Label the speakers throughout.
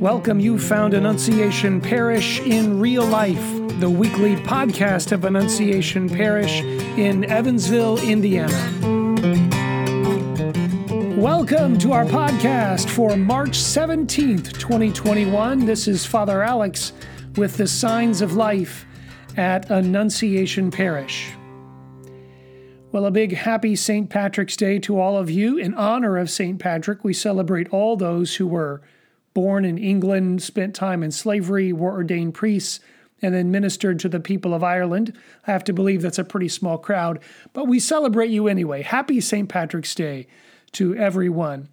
Speaker 1: Welcome, you found Annunciation Parish in real life, the weekly podcast of Annunciation Parish in Evansville, Indiana. Welcome to our podcast for March 17th, 2021. This is Father Alex with the Signs of Life at Annunciation Parish. Well, a big happy St. Patrick's Day to all of you. In honor of St. Patrick, we celebrate all those who were born in England, spent time in slavery, were ordained priests, and then ministered to the people of Ireland. I have to believe that's a pretty small crowd, but we celebrate you anyway. Happy St. Patrick's Day to everyone.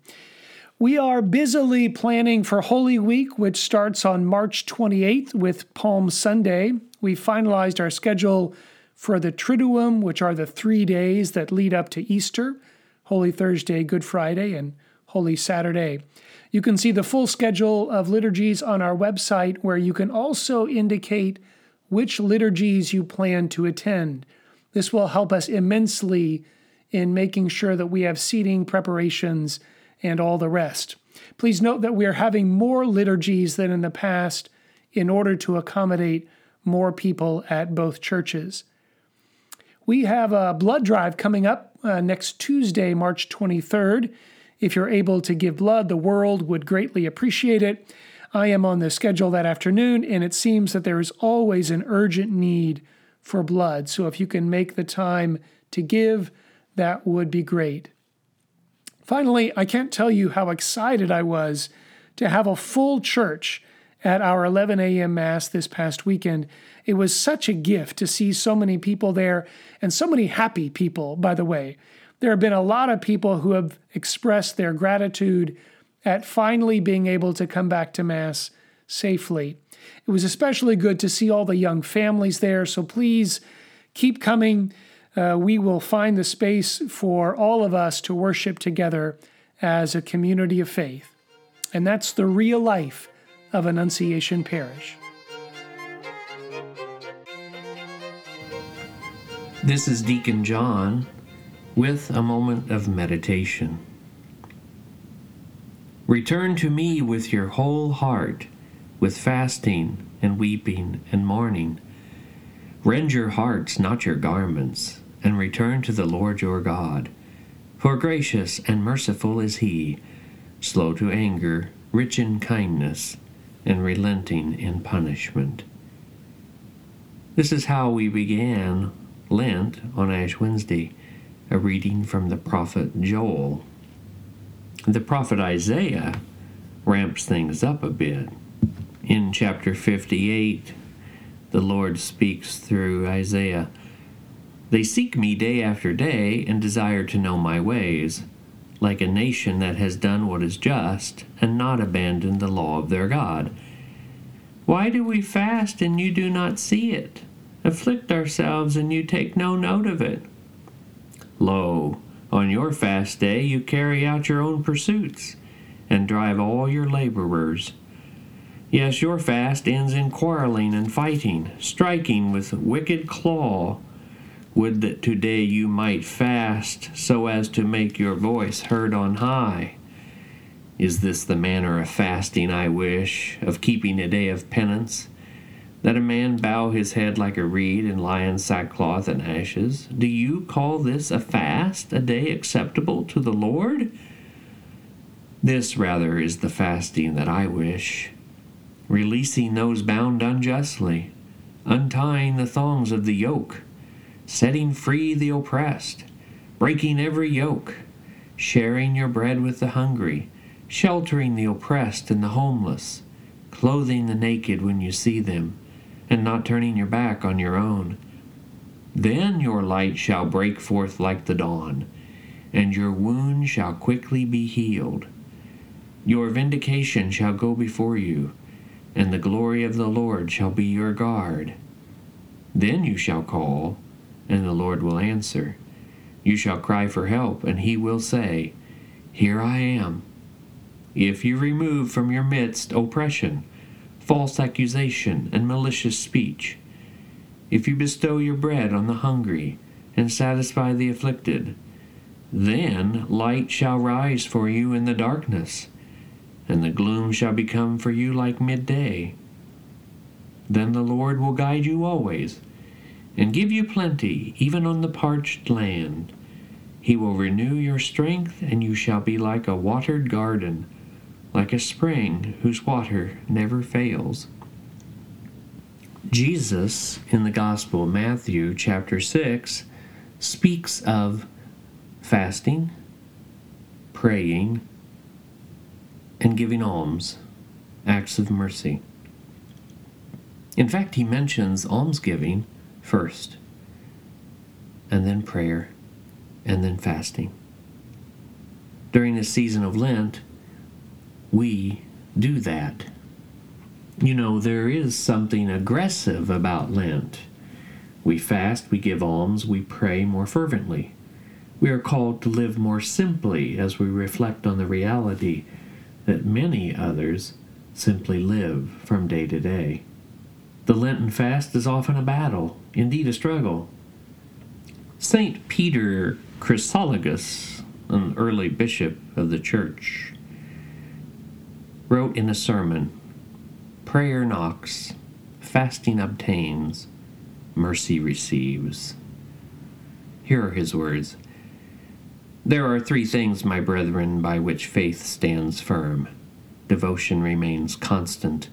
Speaker 1: We are busily planning for Holy Week, which starts on March 28th with Palm Sunday. We finalized our schedule for the Triduum, which are the three days that lead up to Easter Holy Thursday, Good Friday, and Holy Saturday. You can see the full schedule of liturgies on our website, where you can also indicate which liturgies you plan to attend. This will help us immensely in making sure that we have seating preparations and all the rest. Please note that we are having more liturgies than in the past in order to accommodate more people at both churches. We have a blood drive coming up uh, next Tuesday, March 23rd. If you're able to give blood, the world would greatly appreciate it. I am on the schedule that afternoon, and it seems that there is always an urgent need for blood. So if you can make the time to give, that would be great. Finally, I can't tell you how excited I was to have a full church at our 11 a.m. Mass this past weekend. It was such a gift to see so many people there and so many happy people, by the way. There have been a lot of people who have expressed their gratitude at finally being able to come back to Mass safely. It was especially good to see all the young families there, so please keep coming. Uh, we will find the space for all of us to worship together as a community of faith. And that's the real life of Annunciation Parish.
Speaker 2: This is Deacon John with a moment of meditation. Return to me with your whole heart, with fasting and weeping and mourning. Rend your hearts, not your garments, and return to the Lord your God. For gracious and merciful is he, slow to anger, rich in kindness, and relenting in punishment. This is how we began Lent on Ash Wednesday a reading from the prophet Joel. The prophet Isaiah ramps things up a bit. In chapter 58, the Lord speaks through Isaiah They seek me day after day and desire to know my ways, like a nation that has done what is just and not abandoned the law of their God. Why do we fast and you do not see it? Afflict ourselves and you take no note of it? Lo, on your fast day you carry out your own pursuits, and drive all your laborers. Yes, your fast ends in quarreling and fighting, striking with wicked claw. Would that today you might fast so as to make your voice heard on high. Is this the manner of fasting I wish, of keeping a day of penance? That a man bow his head like a reed and lie in sackcloth and ashes? Do you call this a fast, a day acceptable to the Lord? This rather is the fasting that I wish, releasing those bound unjustly, untying the thongs of the yoke, setting free the oppressed, breaking every yoke, sharing your bread with the hungry, sheltering the oppressed and the homeless, clothing the naked when you see them and not turning your back on your own. Then your light shall break forth like the dawn, and your wound shall quickly be healed. Your vindication shall go before you, and the glory of the Lord shall be your guard. Then you shall call, and the Lord will answer. You shall cry for help, and he will say, Here I am. If you remove from your midst oppression, false accusation, and malicious speech. If you bestow your bread on the hungry, and satisfy the afflicted, then light shall rise for you in the darkness, and the gloom shall become for you like midday. Then the Lord will guide you always, and give you plenty, even on the parched land. He will renew your strength, and you shall be like a watered garden, like a spring whose water never fails. Jesus, in the Gospel of Matthew, chapter 6, speaks of fasting, praying, and giving alms, acts of mercy. In fact, he mentions almsgiving first, and then prayer, and then fasting. During the season of Lent, we do that. You know, there is something aggressive about Lent. We fast, we give alms, we pray more fervently. We are called to live more simply as we reflect on the reality that many others simply live from day to day. The Lenten fast is often a battle, indeed a struggle. St. Peter Chrysologus, an early bishop of the church, wrote in a sermon Prayer knocks, fasting obtains, mercy receives. Here are his words There are three things, my brethren, by which faith stands firm devotion remains constant,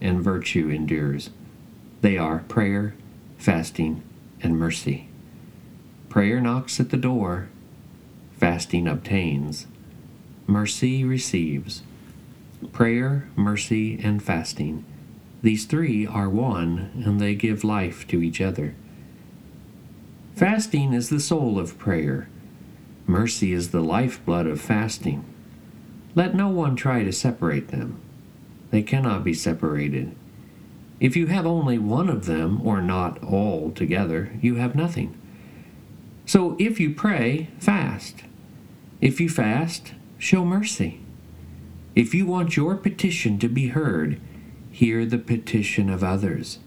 Speaker 2: and virtue endures. They are prayer, fasting, and mercy. Prayer knocks at the door, fasting obtains, mercy receives. Prayer, mercy, and fasting. These three are one, and they give life to each other. Fasting is the soul of prayer. Mercy is the lifeblood of fasting. Let no one try to separate them. They cannot be separated. If you have only one of them, or not all together, you have nothing. So if you pray, fast. If you fast, show mercy. If you want your petition to be heard, hear the petition of others.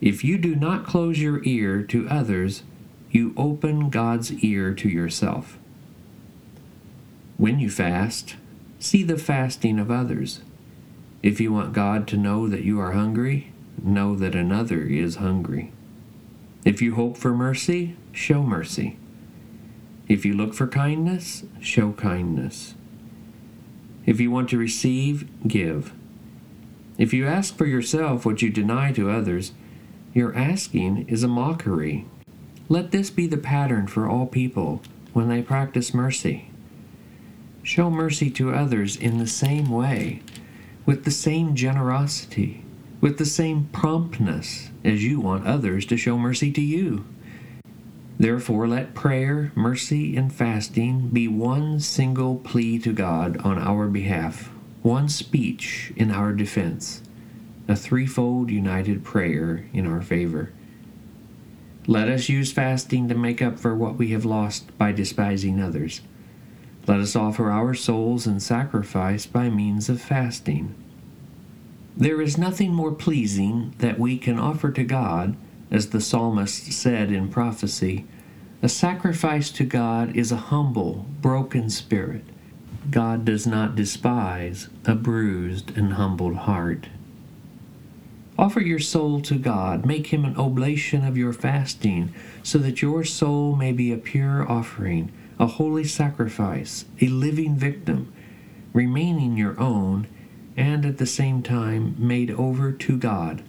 Speaker 2: If you do not close your ear to others, you open God's ear to yourself. When you fast, see the fasting of others. If you want God to know that you are hungry, know that another is hungry. If you hope for mercy, show mercy. If you look for kindness, show kindness. If you want to receive, give. If you ask for yourself what you deny to others, your asking is a mockery. Let this be the pattern for all people when they practice mercy. Show mercy to others in the same way with the same generosity, with the same promptness as you want others to show mercy to you. Therefore, let prayer, mercy, and fasting be one single plea to God on our behalf, one speech in our defense, a threefold united prayer in our favor. Let us use fasting to make up for what we have lost by despising others. Let us offer our souls in sacrifice by means of fasting. There is nothing more pleasing that we can offer to God, as the psalmist said in prophecy a sacrifice to God is a humble, broken spirit. God does not despise a bruised and humbled heart. Offer your soul to God. Make him an oblation of your fasting, so that your soul may be a pure offering a holy sacrifice, a living victim, remaining your own, and at the same time made over to God.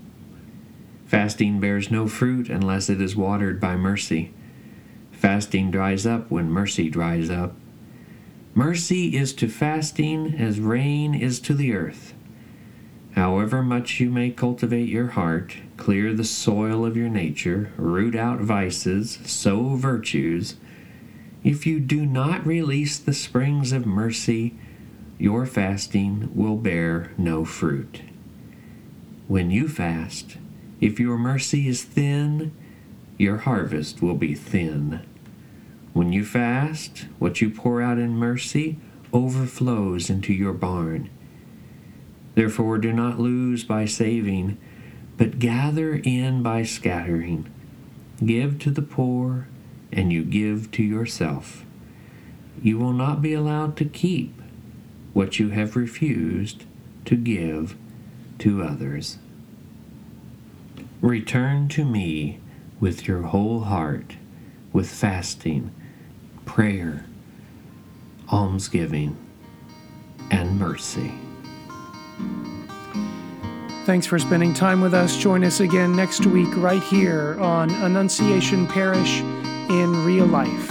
Speaker 2: Fasting bears no fruit unless it is watered by mercy. Fasting dries up when mercy dries up. Mercy is to fasting as rain is to the earth. However much you may cultivate your heart, clear the soil of your nature, root out vices, sow virtues, if you do not release the springs of mercy, your fasting will bear no fruit. When you fast, if your mercy is thin, your harvest will be thin. When you fast, what you pour out in mercy overflows into your barn. Therefore, do not lose by saving, but gather in by scattering. Give to the poor and you give to yourself. You will not be allowed to keep, what you have refused to give to others. Return to me with your whole heart, with fasting, prayer, almsgiving, and mercy.
Speaker 1: Thanks for spending time with us. Join us again next week, right here on Annunciation Parish in Real Life.